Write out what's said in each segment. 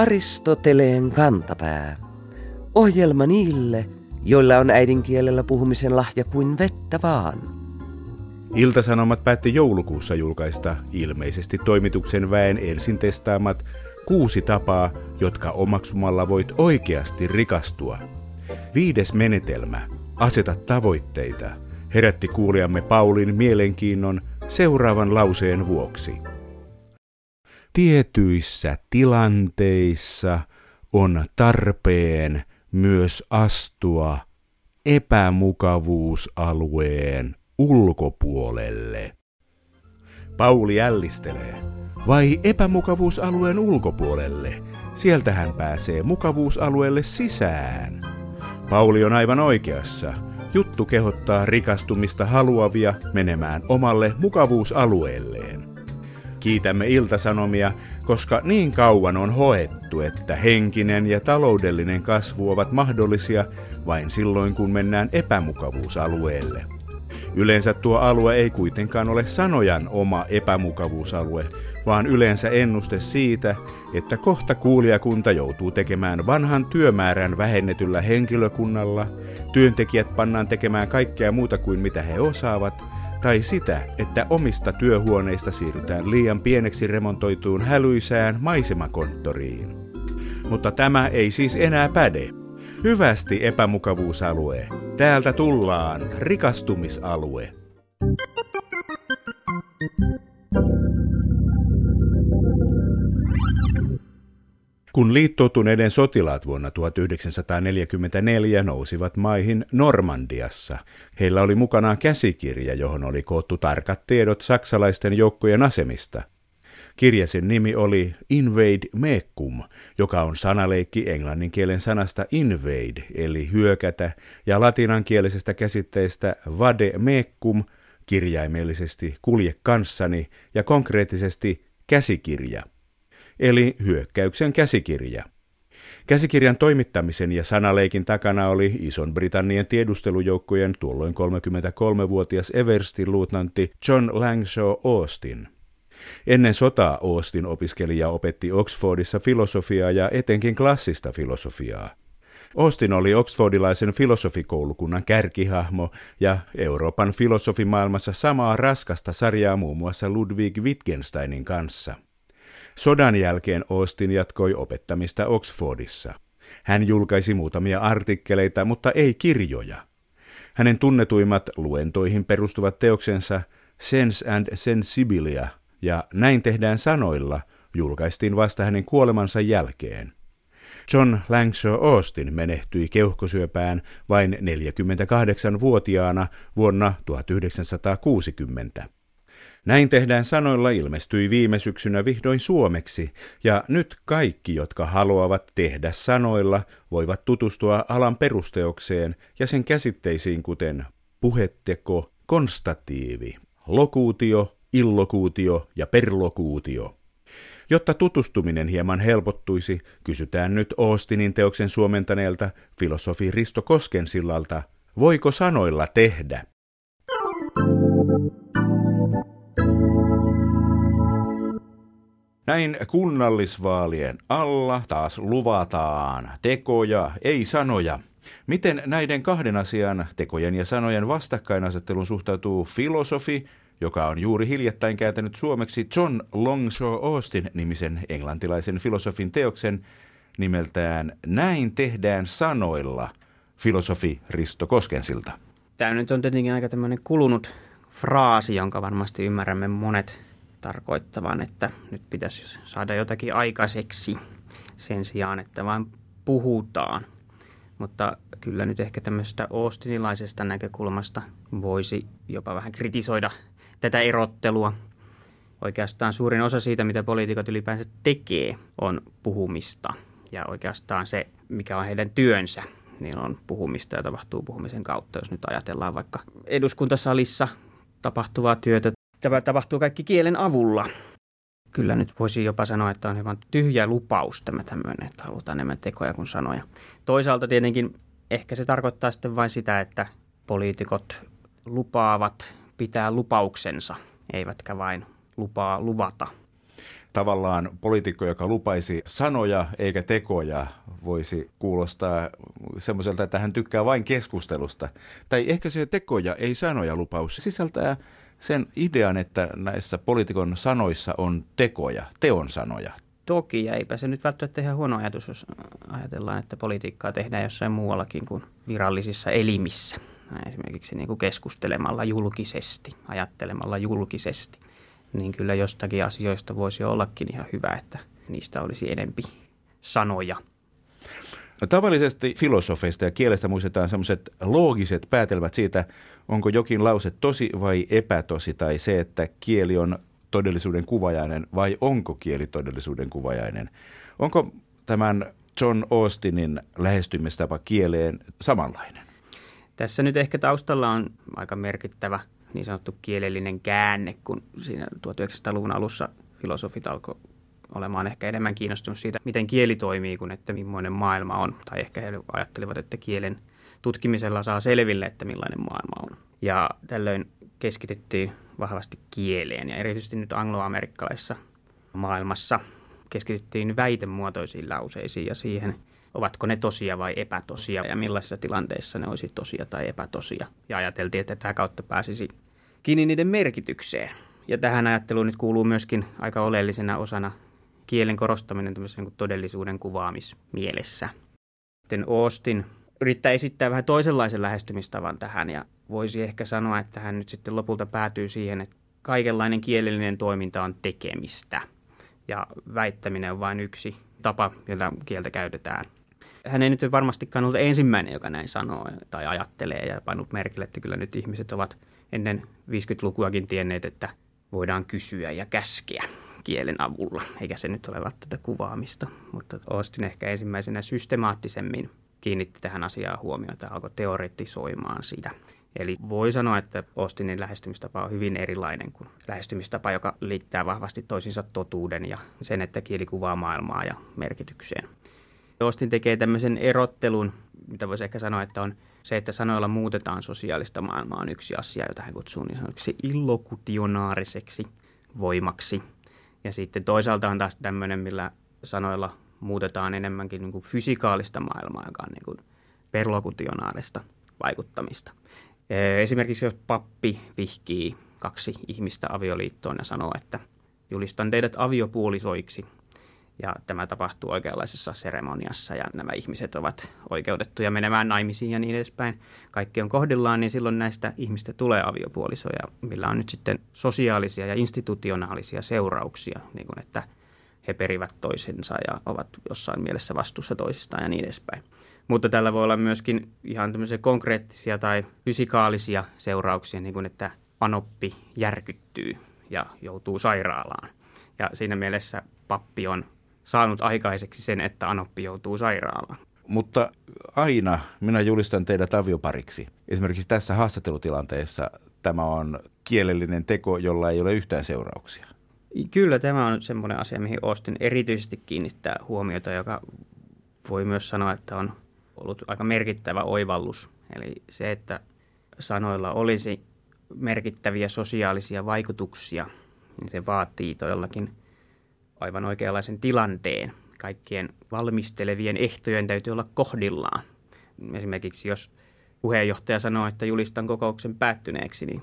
Aristoteleen kantapää. Ohjelma niille, joilla on äidinkielellä puhumisen lahja kuin vettä vaan. Iltasanomat päätti joulukuussa julkaista ilmeisesti toimituksen väen ensin testaamat kuusi tapaa, jotka omaksumalla voit oikeasti rikastua. Viides menetelmä, aseta tavoitteita, herätti kuulijamme Paulin mielenkiinnon seuraavan lauseen vuoksi. Tietyissä tilanteissa on tarpeen myös astua epämukavuusalueen ulkopuolelle. Pauli jällistelee. Vai epämukavuusalueen ulkopuolelle? Sieltä hän pääsee mukavuusalueelle sisään. Pauli on aivan oikeassa. Juttu kehottaa rikastumista haluavia menemään omalle mukavuusalueelleen. Kiitämme iltasanomia, koska niin kauan on hoettu, että henkinen ja taloudellinen kasvu ovat mahdollisia vain silloin, kun mennään epämukavuusalueelle. Yleensä tuo alue ei kuitenkaan ole sanojan oma epämukavuusalue, vaan yleensä ennuste siitä, että kohta kuulijakunta joutuu tekemään vanhan työmäärän vähennetyllä henkilökunnalla, työntekijät pannaan tekemään kaikkea muuta kuin mitä he osaavat, tai sitä, että omista työhuoneista siirrytään liian pieneksi remontoituun hälyisään maisemakonttoriin. Mutta tämä ei siis enää päde. Hyvästi epämukavuusalue. Täältä tullaan rikastumisalue. Kun liittoutuneiden sotilaat vuonna 1944 nousivat maihin Normandiassa, heillä oli mukanaan käsikirja, johon oli koottu tarkat tiedot saksalaisten joukkojen asemista. Kirjasin nimi oli Invade Mecum, joka on sanaleikki englanninkielen sanasta invade, eli hyökätä, ja latinankielisestä käsitteestä vade mecum, kirjaimellisesti kulje kanssani, ja konkreettisesti käsikirja – eli hyökkäyksen käsikirja. Käsikirjan toimittamisen ja sanaleikin takana oli Ison Britannian tiedustelujoukkojen tuolloin 33-vuotias Everstin luutnantti John Langshaw Austin. Ennen sotaa Austin opiskeli ja opetti Oxfordissa filosofiaa ja etenkin klassista filosofiaa. Austin oli oxfordilaisen filosofikoulukunnan kärkihahmo ja Euroopan filosofimaailmassa samaa raskasta sarjaa muun muassa Ludwig Wittgensteinin kanssa – Sodan jälkeen Austin jatkoi opettamista Oxfordissa. Hän julkaisi muutamia artikkeleita, mutta ei kirjoja. Hänen tunnetuimmat luentoihin perustuvat teoksensa Sense and Sensibilia ja Näin tehdään sanoilla julkaistiin vasta hänen kuolemansa jälkeen. John Langshaw Austin menehtyi keuhkosyöpään vain 48-vuotiaana vuonna 1960. Näin tehdään sanoilla ilmestyi viime syksynä vihdoin suomeksi, ja nyt kaikki, jotka haluavat tehdä sanoilla, voivat tutustua alan perusteokseen ja sen käsitteisiin kuten puheteko, konstatiivi, lokuutio, illokuutio ja perlokuutio. Jotta tutustuminen hieman helpottuisi, kysytään nyt Oostinin teoksen suomentaneelta filosofi Risto Koskensillalta, voiko sanoilla tehdä? Näin kunnallisvaalien alla taas luvataan tekoja, ei sanoja. Miten näiden kahden asian, tekojen ja sanojen vastakkainasettelun suhtautuu filosofi, joka on juuri hiljattain kääntänyt suomeksi John Longshaw Austin nimisen englantilaisen filosofin teoksen nimeltään Näin tehdään sanoilla, filosofi Risto Koskensilta. Tämä nyt on tietenkin aika tämmöinen kulunut fraasi, jonka varmasti ymmärrämme monet tarkoittavan, että nyt pitäisi saada jotakin aikaiseksi sen sijaan, että vain puhutaan. Mutta kyllä nyt ehkä tämmöistä Austinilaisesta näkökulmasta voisi jopa vähän kritisoida tätä erottelua. Oikeastaan suurin osa siitä, mitä poliitikot ylipäänsä tekee, on puhumista. Ja oikeastaan se, mikä on heidän työnsä, niin on puhumista ja tapahtuu puhumisen kautta. Jos nyt ajatellaan vaikka eduskuntasalissa tapahtuvaa työtä Tämä tapahtuu kaikki kielen avulla. Kyllä nyt voisi jopa sanoa, että on hieman tyhjä lupaus tämä tämmöinen, että halutaan enemmän tekoja kuin sanoja. Toisaalta tietenkin ehkä se tarkoittaa sitten vain sitä, että poliitikot lupaavat pitää lupauksensa, eivätkä vain lupaa luvata. tavallaan poliitikko, joka lupaisi sanoja eikä tekoja, voisi kuulostaa semmoiselta, että hän tykkää vain keskustelusta. Tai ehkä se tekoja, ei sanoja lupaus, sisältää sen idean, että näissä poliitikon sanoissa on tekoja, teon sanoja. Toki, ja eipä se nyt välttämättä ihan huono ajatus, jos ajatellaan, että politiikkaa tehdään jossain muuallakin kuin virallisissa elimissä. Esimerkiksi niin kuin keskustelemalla julkisesti, ajattelemalla julkisesti. Niin kyllä jostakin asioista voisi ollakin ihan hyvä, että niistä olisi enempi sanoja. No, tavallisesti filosofeista ja kielestä muistetaan sellaiset loogiset päätelmät siitä, onko jokin lause tosi vai epätosi, tai se, että kieli on todellisuuden kuvajainen vai onko kieli todellisuuden kuvajainen. Onko tämän John Austinin lähestymistapa kieleen samanlainen? Tässä nyt ehkä taustalla on aika merkittävä niin sanottu kielellinen käänne, kun siinä 1900-luvun alussa filosofit alkoi olemaan ehkä enemmän kiinnostunut siitä, miten kieli toimii, kuin että millainen maailma on. Tai ehkä he ajattelivat, että kielen tutkimisella saa selville, että millainen maailma on. Ja tällöin keskityttiin vahvasti kieleen ja erityisesti nyt angloamerikkalaisessa maailmassa keskityttiin väitemuotoisiin lauseisiin ja siihen, ovatko ne tosia vai epätosia ja millaisissa tilanteissa ne olisi tosia tai epätosia. Ja ajateltiin, että tätä kautta pääsisi kiinni niiden merkitykseen. Ja tähän ajatteluun nyt kuuluu myöskin aika oleellisena osana kielen korostaminen niin todellisuuden kuvaamismielessä. Sitten Austin yrittää esittää vähän toisenlaisen lähestymistavan tähän ja voisi ehkä sanoa, että hän nyt sitten lopulta päätyy siihen, että kaikenlainen kielellinen toiminta on tekemistä ja väittäminen on vain yksi tapa, jolla kieltä käytetään. Hän ei nyt varmastikaan ollut ensimmäinen, joka näin sanoo tai ajattelee ja pannut merkille, että kyllä nyt ihmiset ovat ennen 50-lukuakin tienneet, että voidaan kysyä ja käskeä kielen avulla, eikä se nyt ole välttämättä kuvaamista, mutta Austin ehkä ensimmäisenä systemaattisemmin kiinnitti tähän asiaan huomiota ja alkoi teoretisoimaan sitä. Eli voi sanoa, että Austinin lähestymistapa on hyvin erilainen kuin lähestymistapa, joka liittää vahvasti toisinsa totuuden ja sen, että kieli kuvaa maailmaa ja merkitykseen. Austin tekee tämmöisen erottelun, mitä voisi ehkä sanoa, että on se, että sanoilla muutetaan sosiaalista maailmaa on yksi asia, jota hän kutsuu niin sanotuksi illokutionaariseksi voimaksi. Ja sitten toisaalta on taas tämmöinen, millä sanoilla muutetaan enemmänkin niin kuin fysikaalista maailmaa, joka on niin kuin perlokutionaarista vaikuttamista. Esimerkiksi jos pappi vihkii kaksi ihmistä avioliittoon ja sanoo, että julistan teidät aviopuolisoiksi, ja tämä tapahtuu oikeanlaisessa seremoniassa ja nämä ihmiset ovat oikeutettuja menemään naimisiin ja niin edespäin. Kaikki on kohdillaan, niin silloin näistä ihmistä tulee aviopuolisoja, millä on nyt sitten sosiaalisia ja institutionaalisia seurauksia, niin kuin että he perivät toisensa ja ovat jossain mielessä vastuussa toisistaan ja niin edespäin. Mutta tällä voi olla myöskin ihan tämmöisiä konkreettisia tai fysikaalisia seurauksia, niin kuin että panoppi järkyttyy ja joutuu sairaalaan. Ja siinä mielessä pappi on saanut aikaiseksi sen, että Anoppi joutuu sairaalaan. Mutta aina minä julistan teidät aviopariksi. Esimerkiksi tässä haastattelutilanteessa tämä on kielellinen teko, jolla ei ole yhtään seurauksia. Kyllä tämä on semmoinen asia, mihin Austin erityisesti kiinnittää huomiota, joka voi myös sanoa, että on ollut aika merkittävä oivallus. Eli se, että sanoilla olisi merkittäviä sosiaalisia vaikutuksia, niin se vaatii todellakin aivan oikeanlaisen tilanteen. Kaikkien valmistelevien ehtojen täytyy olla kohdillaan. Esimerkiksi jos puheenjohtaja sanoo, että julistan kokouksen päättyneeksi, niin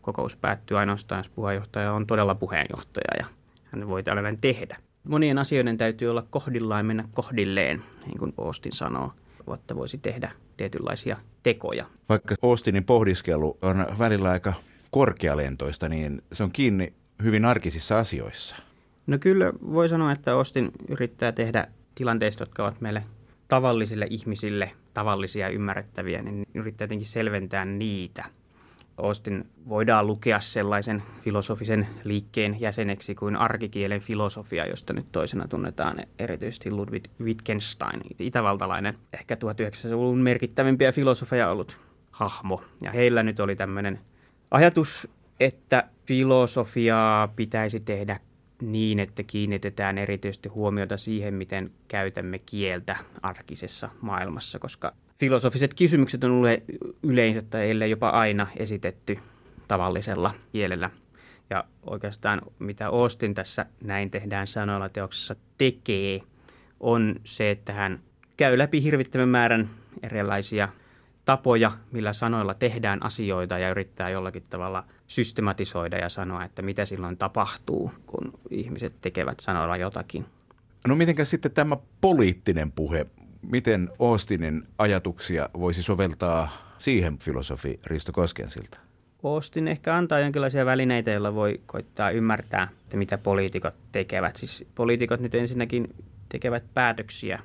kokous päättyy ainoastaan, jos puheenjohtaja on todella puheenjohtaja ja hän voi tällainen tehdä. Monien asioiden täytyy olla kohdillaan mennä kohdilleen, niin kuin Austin sanoo, että voisi tehdä tietynlaisia tekoja. Vaikka Austinin pohdiskelu on välillä aika korkealentoista, niin se on kiinni hyvin arkisissa asioissa. No kyllä voi sanoa, että Austin yrittää tehdä tilanteista, jotka ovat meille tavallisille ihmisille tavallisia ja ymmärrettäviä, niin yrittää jotenkin selventää niitä – Austin voidaan lukea sellaisen filosofisen liikkeen jäseneksi kuin arkikielen filosofia, josta nyt toisena tunnetaan erityisesti Ludwig Wittgenstein, itävaltalainen, ehkä 1900-luvun merkittävimpiä filosofeja ollut hahmo. Ja heillä nyt oli tämmöinen ajatus, että filosofiaa pitäisi tehdä niin, että kiinnitetään erityisesti huomiota siihen, miten käytämme kieltä arkisessa maailmassa, koska filosofiset kysymykset on yleensä tai ellei jopa aina esitetty tavallisella kielellä. Ja oikeastaan mitä Austin tässä näin tehdään sanoilla teoksessa tekee, on se, että hän käy läpi hirvittävän määrän erilaisia tapoja, millä sanoilla tehdään asioita ja yrittää jollakin tavalla systematisoida ja sanoa, että mitä silloin tapahtuu, kun ihmiset tekevät sanoilla jotakin. No mitenkä sitten tämä poliittinen puhe, miten Austinin ajatuksia voisi soveltaa siihen filosofi Risto Koskensilta? Austin ehkä antaa jonkinlaisia välineitä, joilla voi koittaa ymmärtää, että mitä poliitikot tekevät. Siis poliitikot nyt ensinnäkin tekevät päätöksiä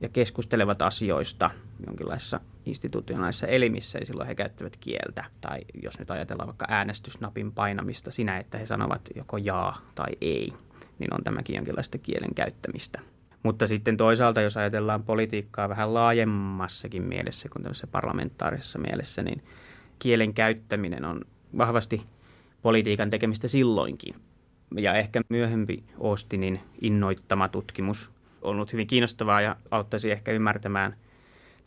ja keskustelevat asioista jonkinlaisissa institutionaalisissa elimissä ja silloin he käyttävät kieltä. Tai jos nyt ajatellaan vaikka äänestysnapin painamista sinä, että he sanovat joko jaa tai ei, niin on tämäkin jonkinlaista kielen käyttämistä. Mutta sitten toisaalta, jos ajatellaan politiikkaa vähän laajemmassakin mielessä kuin tämmöisessä parlamentaarisessa mielessä, niin kielen käyttäminen on vahvasti politiikan tekemistä silloinkin. Ja ehkä myöhempi Austinin innoittama tutkimus on ollut hyvin kiinnostavaa ja auttaisi ehkä ymmärtämään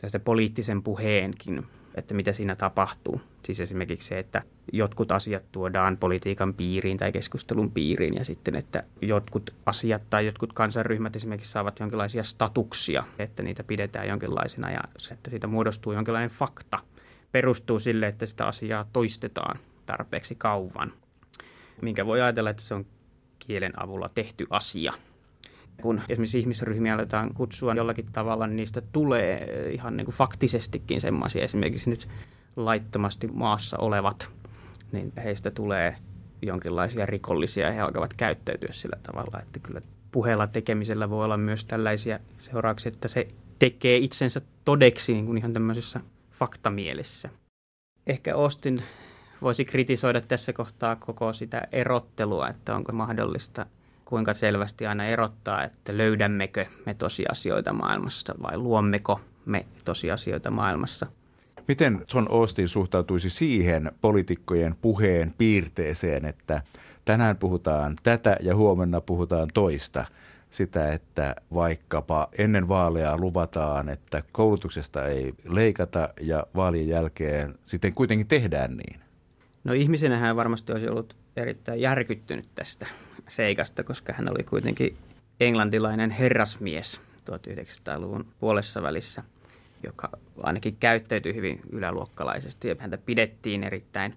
tästä poliittisen puheenkin, että mitä siinä tapahtuu. Siis esimerkiksi se, että jotkut asiat tuodaan politiikan piiriin tai keskustelun piiriin ja sitten, että jotkut asiat tai jotkut kansanryhmät esimerkiksi saavat jonkinlaisia statuksia, että niitä pidetään jonkinlaisina ja että siitä muodostuu jonkinlainen fakta, perustuu sille, että sitä asiaa toistetaan tarpeeksi kauan, minkä voi ajatella, että se on kielen avulla tehty asia. Kun esimerkiksi ihmisryhmiä aletaan kutsua jollakin tavalla, niin niistä tulee ihan niin kuin faktisestikin semmoisia. Esimerkiksi nyt laittomasti maassa olevat, niin heistä tulee jonkinlaisia rikollisia ja he alkavat käyttäytyä sillä tavalla, että kyllä puheella tekemisellä voi olla myös tällaisia seurauksia, että se tekee itsensä todeksi niin kuin ihan tämmöisessä faktamielessä. Ehkä Austin voisi kritisoida tässä kohtaa koko sitä erottelua, että onko mahdollista kuinka selvästi aina erottaa, että löydämmekö me tosiasioita maailmassa vai luommeko me tosiasioita maailmassa. Miten John Austin suhtautuisi siihen poliitikkojen puheen piirteeseen, että tänään puhutaan tätä ja huomenna puhutaan toista – sitä, että vaikkapa ennen vaaleja luvataan, että koulutuksesta ei leikata ja vaalien jälkeen sitten kuitenkin tehdään niin? No ihmisenä varmasti olisi ollut erittäin järkyttynyt tästä seikasta, koska hän oli kuitenkin englantilainen herrasmies 1900-luvun puolessa välissä, joka ainakin käyttäytyi hyvin yläluokkalaisesti ja häntä pidettiin erittäin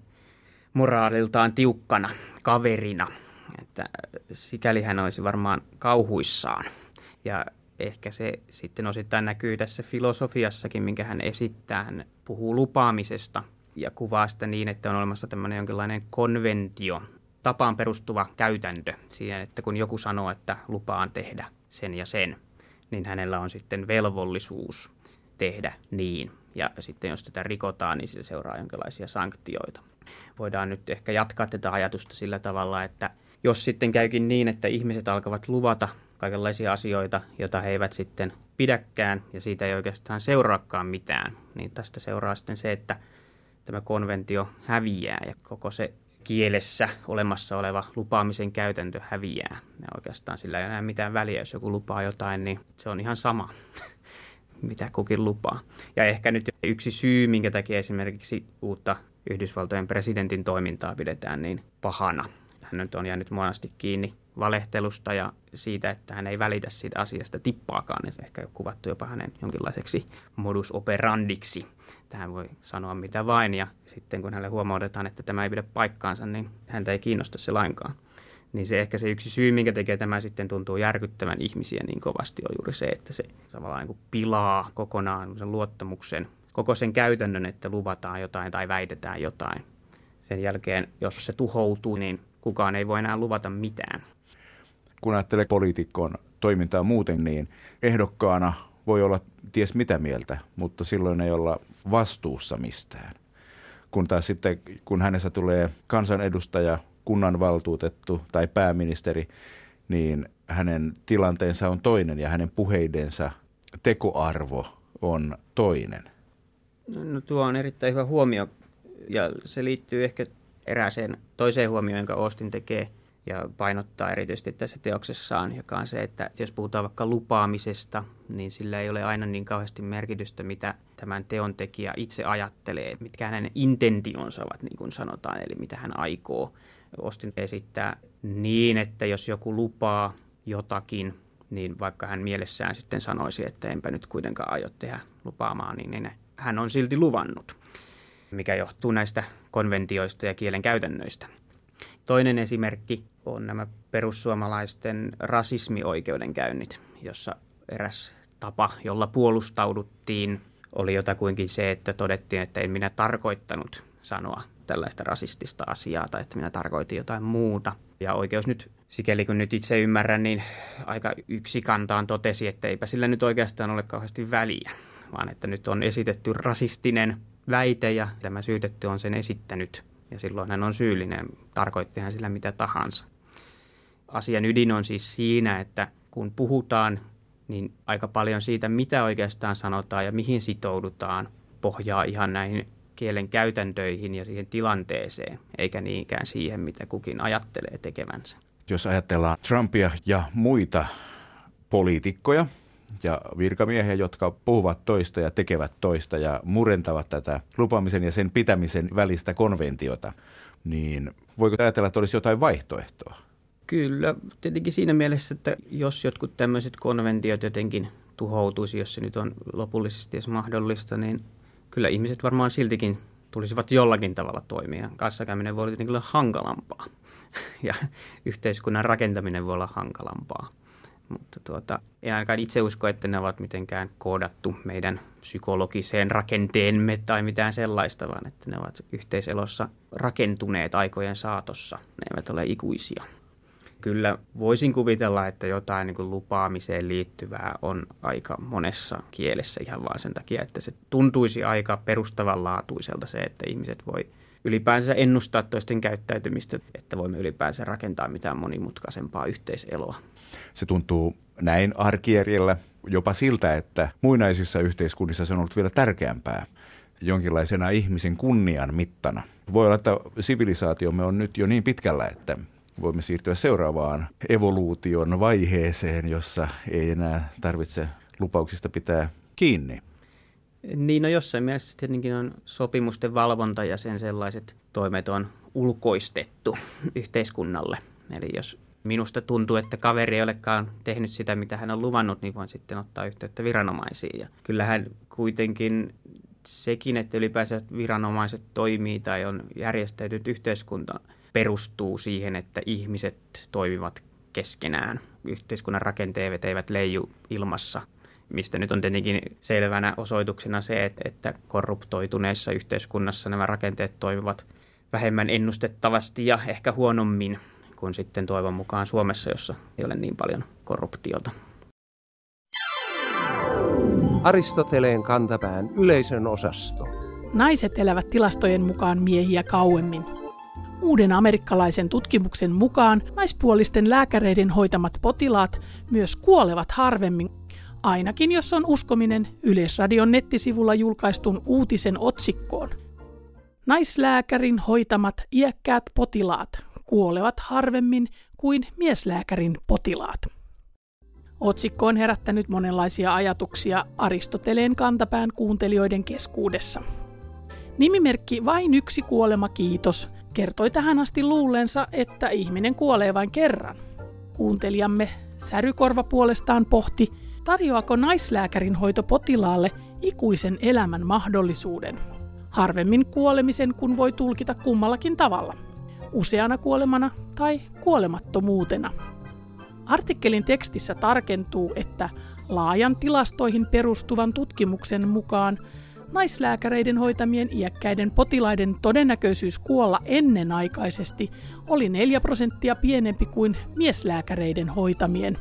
moraaliltaan tiukkana kaverina – että sikäli hän olisi varmaan kauhuissaan. Ja ehkä se sitten osittain näkyy tässä filosofiassakin, minkä hän esittää. Hän puhuu lupaamisesta ja kuvaa sitä niin, että on olemassa tämmöinen jonkinlainen konventio, tapaan perustuva käytäntö siihen, että kun joku sanoo, että lupaan tehdä sen ja sen, niin hänellä on sitten velvollisuus tehdä niin. Ja sitten jos tätä rikotaan, niin sillä seuraa jonkinlaisia sanktioita. Voidaan nyt ehkä jatkaa tätä ajatusta sillä tavalla, että – jos sitten käykin niin, että ihmiset alkavat luvata kaikenlaisia asioita, joita he eivät sitten pidäkään ja siitä ei oikeastaan seuraakaan mitään, niin tästä seuraa sitten se, että tämä konventio häviää ja koko se kielessä olemassa oleva lupaamisen käytäntö häviää. Ja oikeastaan sillä ei enää mitään väliä, jos joku lupaa jotain, niin se on ihan sama, mitä kukin lupaa. Ja ehkä nyt yksi syy, minkä takia esimerkiksi uutta Yhdysvaltojen presidentin toimintaa pidetään niin pahana, hän nyt on jäänyt monasti kiinni valehtelusta ja siitä, että hän ei välitä siitä asiasta tippaakaan. Niin ehkä kuvattu jopa hänen jonkinlaiseksi modus operandiksi. Tähän voi sanoa mitä vain ja sitten kun hänelle huomautetaan, että tämä ei pidä paikkaansa, niin häntä ei kiinnosta se lainkaan. Niin se ehkä se yksi syy, minkä tekee tämä sitten tuntuu järkyttävän ihmisiä niin kovasti, on juuri se, että se tavallaan niin kuin pilaa kokonaan sen luottamuksen, koko sen käytännön, että luvataan jotain tai väitetään jotain. Sen jälkeen, jos se tuhoutuu, niin kukaan ei voi enää luvata mitään. Kun ajattelee poliitikon toimintaa muuten, niin ehdokkaana voi olla ties mitä mieltä, mutta silloin ei olla vastuussa mistään. Kun taas sitten, kun hänessä tulee kansanedustaja, kunnanvaltuutettu tai pääministeri, niin hänen tilanteensa on toinen ja hänen puheidensa tekoarvo on toinen. No tuo on erittäin hyvä huomio ja se liittyy ehkä erääseen toiseen huomioon, jonka Austin tekee ja painottaa erityisesti tässä teoksessaan, joka on se, että jos puhutaan vaikka lupaamisesta, niin sillä ei ole aina niin kauheasti merkitystä, mitä tämän teon tekijä itse ajattelee, mitkä hänen intentionsa ovat, niin kuin sanotaan, eli mitä hän aikoo Ostin esittää niin, että jos joku lupaa jotakin, niin vaikka hän mielessään sitten sanoisi, että enpä nyt kuitenkaan aio tehdä lupaamaan, niin hän on silti luvannut, mikä johtuu näistä konventioista ja kielen käytännöistä. Toinen esimerkki on nämä perussuomalaisten rasismioikeudenkäynnit, jossa eräs tapa, jolla puolustauduttiin, oli jotakuinkin se, että todettiin, että en minä tarkoittanut sanoa tällaista rasistista asiaa tai että minä tarkoitin jotain muuta. Ja oikeus nyt, sikäli kun nyt itse ymmärrän, niin aika kantaan totesi, että eipä sillä nyt oikeastaan ole kauheasti väliä, vaan että nyt on esitetty rasistinen väite ja tämä syytetty on sen esittänyt ja silloin hän on syyllinen, tarkoitti hän sillä mitä tahansa. Asian ydin on siis siinä, että kun puhutaan, niin aika paljon siitä, mitä oikeastaan sanotaan ja mihin sitoudutaan, pohjaa ihan näihin kielen käytäntöihin ja siihen tilanteeseen, eikä niinkään siihen, mitä kukin ajattelee tekevänsä. Jos ajatellaan Trumpia ja muita poliitikkoja ja virkamiehiä, jotka puhuvat toista ja tekevät toista ja murentavat tätä lupaamisen ja sen pitämisen välistä konventiota, niin voiko ajatella, että olisi jotain vaihtoehtoa? Kyllä, tietenkin siinä mielessä, että jos jotkut tämmöiset konventiot jotenkin tuhoutuisi, jos se nyt on lopullisesti edes mahdollista, niin kyllä ihmiset varmaan siltikin tulisivat jollakin tavalla toimia. Kanssakäyminen voi olla tietenkin hankalampaa ja yhteiskunnan rakentaminen voi olla hankalampaa. Mutta tuota, en ainakaan itse usko, että ne ovat mitenkään koodattu meidän psykologiseen rakenteemme tai mitään sellaista, vaan että ne ovat yhteiselossa rakentuneet aikojen saatossa. Ne eivät ole ikuisia kyllä voisin kuvitella, että jotain niin kuin lupaamiseen liittyvää on aika monessa kielessä ihan vaan sen takia, että se tuntuisi aika perustavanlaatuiselta se, että ihmiset voi ylipäänsä ennustaa toisten käyttäytymistä, että voimme ylipäänsä rakentaa mitään monimutkaisempaa yhteiseloa. Se tuntuu näin arkijärjellä jopa siltä, että muinaisissa yhteiskunnissa se on ollut vielä tärkeämpää jonkinlaisena ihmisen kunnian mittana. Voi olla, että sivilisaatiomme on nyt jo niin pitkällä, että voimme siirtyä seuraavaan evoluution vaiheeseen, jossa ei enää tarvitse lupauksista pitää kiinni. Niin, no jossain mielessä tietenkin on sopimusten valvonta ja sen sellaiset toimet on ulkoistettu yhteiskunnalle. Eli jos minusta tuntuu, että kaveri ei olekaan tehnyt sitä, mitä hän on luvannut, niin voin sitten ottaa yhteyttä viranomaisiin. Ja kyllähän kuitenkin sekin, että ylipäänsä viranomaiset toimii tai on järjestäytynyt yhteiskunta, perustuu siihen, että ihmiset toimivat keskenään. Yhteiskunnan rakenteet eivät leiju ilmassa, mistä nyt on tietenkin selvänä osoituksena se, että korruptoituneessa yhteiskunnassa nämä rakenteet toimivat vähemmän ennustettavasti ja ehkä huonommin kuin sitten toivon mukaan Suomessa, jossa ei ole niin paljon korruptiota. Aristoteleen kantapään yleisön osasto. Naiset elävät tilastojen mukaan miehiä kauemmin. Uuden amerikkalaisen tutkimuksen mukaan naispuolisten lääkäreiden hoitamat potilaat myös kuolevat harvemmin, ainakin jos on uskominen Yleisradion nettisivulla julkaistun uutisen otsikkoon. Naislääkärin hoitamat iäkkäät potilaat kuolevat harvemmin kuin mieslääkärin potilaat. Otsikko on herättänyt monenlaisia ajatuksia Aristoteleen kantapään kuuntelijoiden keskuudessa. Nimimerkki Vain yksi kuolema kiitos kertoi tähän asti luullensa, että ihminen kuolee vain kerran. Kuuntelijamme Särykorva puolestaan pohti, tarjoako naislääkärin hoito potilaalle ikuisen elämän mahdollisuuden. Harvemmin kuolemisen, kun voi tulkita kummallakin tavalla. Useana kuolemana tai kuolemattomuutena. Artikkelin tekstissä tarkentuu, että laajan tilastoihin perustuvan tutkimuksen mukaan naislääkäreiden hoitamien iäkkäiden potilaiden todennäköisyys kuolla ennenaikaisesti oli 4 prosenttia pienempi kuin mieslääkäreiden hoitamien.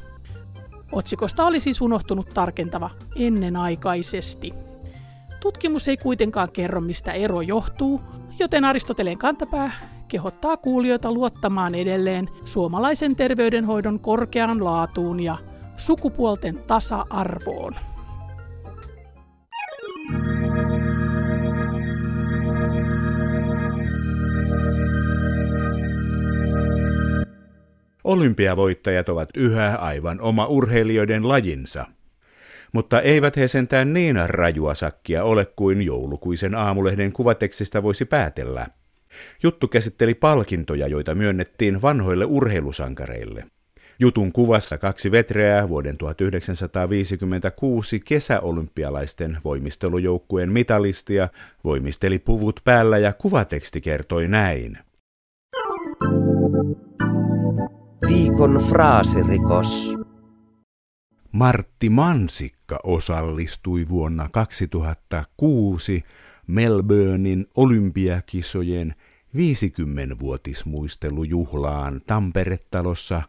Otsikosta oli siis unohtunut tarkentava ennenaikaisesti. Tutkimus ei kuitenkaan kerro, mistä ero johtuu, joten Aristoteleen kantapää kehottaa kuulijoita luottamaan edelleen suomalaisen terveydenhoidon korkeaan laatuun ja sukupuolten tasa-arvoon. Olympiavoittajat ovat yhä aivan oma urheilijoiden lajinsa. Mutta eivät he sentään niin rajua sakkia ole kuin joulukuisen aamulehden kuvatekstistä voisi päätellä. Juttu käsitteli palkintoja, joita myönnettiin vanhoille urheilusankareille. Jutun kuvassa kaksi vetreää vuoden 1956 kesäolympialaisten voimistelujoukkueen mitalistia voimisteli puvut päällä ja kuvateksti kertoi näin. Viikon fraasirikos. Martti Mansikka osallistui vuonna 2006 Melbournein olympiakisojen 50-vuotismuistelujuhlaan Tamperetalossa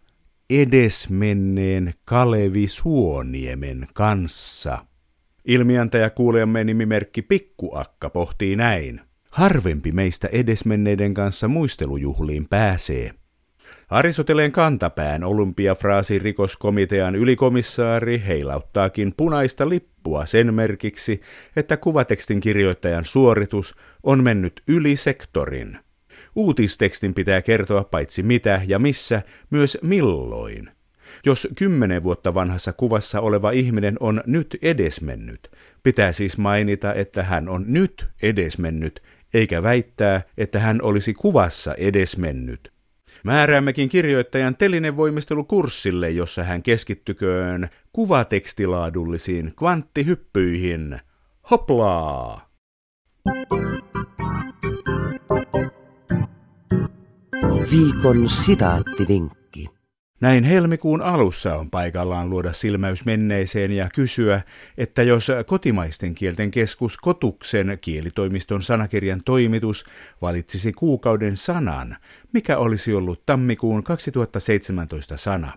edesmenneen Kalevi Suoniemen kanssa. Ilmiantaja kuulemme nimimerkki Pikkuakka pohtii näin. Harvempi meistä edesmenneiden kanssa muistelujuhliin pääsee. Aristoteleen kantapään olympiafraasi rikoskomitean ylikomissaari heilauttaakin punaista lippua sen merkiksi, että kuvatekstin kirjoittajan suoritus on mennyt yli sektorin. Uutistekstin pitää kertoa paitsi mitä ja missä, myös milloin. Jos kymmenen vuotta vanhassa kuvassa oleva ihminen on nyt edesmennyt, pitää siis mainita, että hän on nyt edesmennyt, eikä väittää, että hän olisi kuvassa edesmennyt. Määräämmekin kirjoittajan telinevoimistelukurssille, jossa hän keskittyköön kuvatekstilaadullisiin kvanttihyppyihin. Hoplaa! Viikon sitaattivinkki. Näin helmikuun alussa on paikallaan luoda silmäys menneeseen ja kysyä, että jos kotimaisten kielten keskus Kotuksen kielitoimiston sanakirjan toimitus valitsisi kuukauden sanan, mikä olisi ollut tammikuun 2017 sana.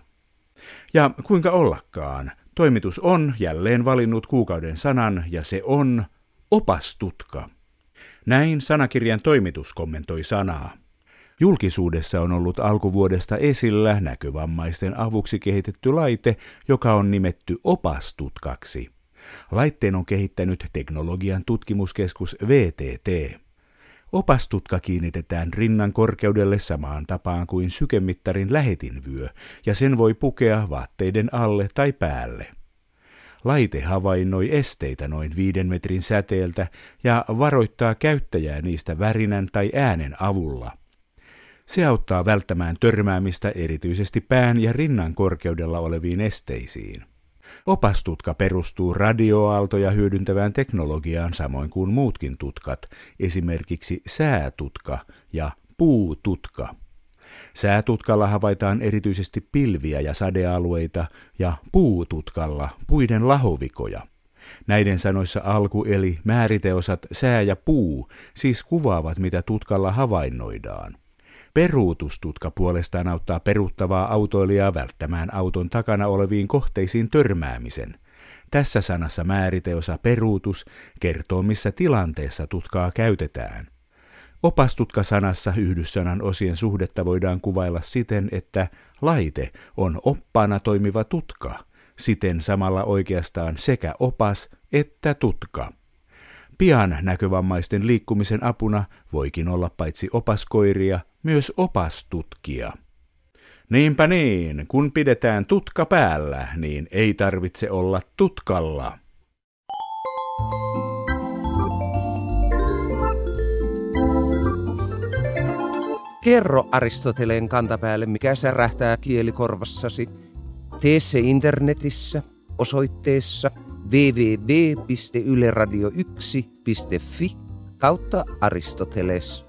Ja kuinka ollakaan, toimitus on jälleen valinnut kuukauden sanan ja se on opastutka. Näin sanakirjan toimitus kommentoi sanaa. Julkisuudessa on ollut alkuvuodesta esillä näkövammaisten avuksi kehitetty laite, joka on nimetty opastutkaksi. Laitteen on kehittänyt teknologian tutkimuskeskus VTT. Opastutka kiinnitetään rinnan korkeudelle samaan tapaan kuin sykemittarin lähetinvyö, ja sen voi pukea vaatteiden alle tai päälle. Laite havainnoi esteitä noin viiden metrin säteeltä ja varoittaa käyttäjää niistä värinän tai äänen avulla. Se auttaa välttämään törmäämistä erityisesti pään ja rinnan korkeudella oleviin esteisiin. Opastutka perustuu radioaaltoja hyödyntävään teknologiaan samoin kuin muutkin tutkat, esimerkiksi säätutka ja puututka. Säätutkalla havaitaan erityisesti pilviä ja sadealueita ja puututkalla puiden lahovikoja. Näiden sanoissa alku eli määriteosat sää ja puu siis kuvaavat mitä tutkalla havainnoidaan. Peruutustutka puolestaan auttaa peruuttavaa autoilijaa välttämään auton takana oleviin kohteisiin törmäämisen. Tässä sanassa määriteosa peruutus kertoo, missä tilanteessa tutkaa käytetään. Opastutka-sanassa yhdyssanan osien suhdetta voidaan kuvailla siten, että laite on oppana toimiva tutka, siten samalla oikeastaan sekä opas että tutka. Pian näkövammaisten liikkumisen apuna voikin olla paitsi opaskoiria, myös opastutkija. Niinpä niin, kun pidetään tutka päällä, niin ei tarvitse olla tutkalla. Kerro Aristoteleen kantapäälle, mikä särähtää kielikorvassasi. Tee se internetissä osoitteessa www.yleradio1.fi kautta Aristoteles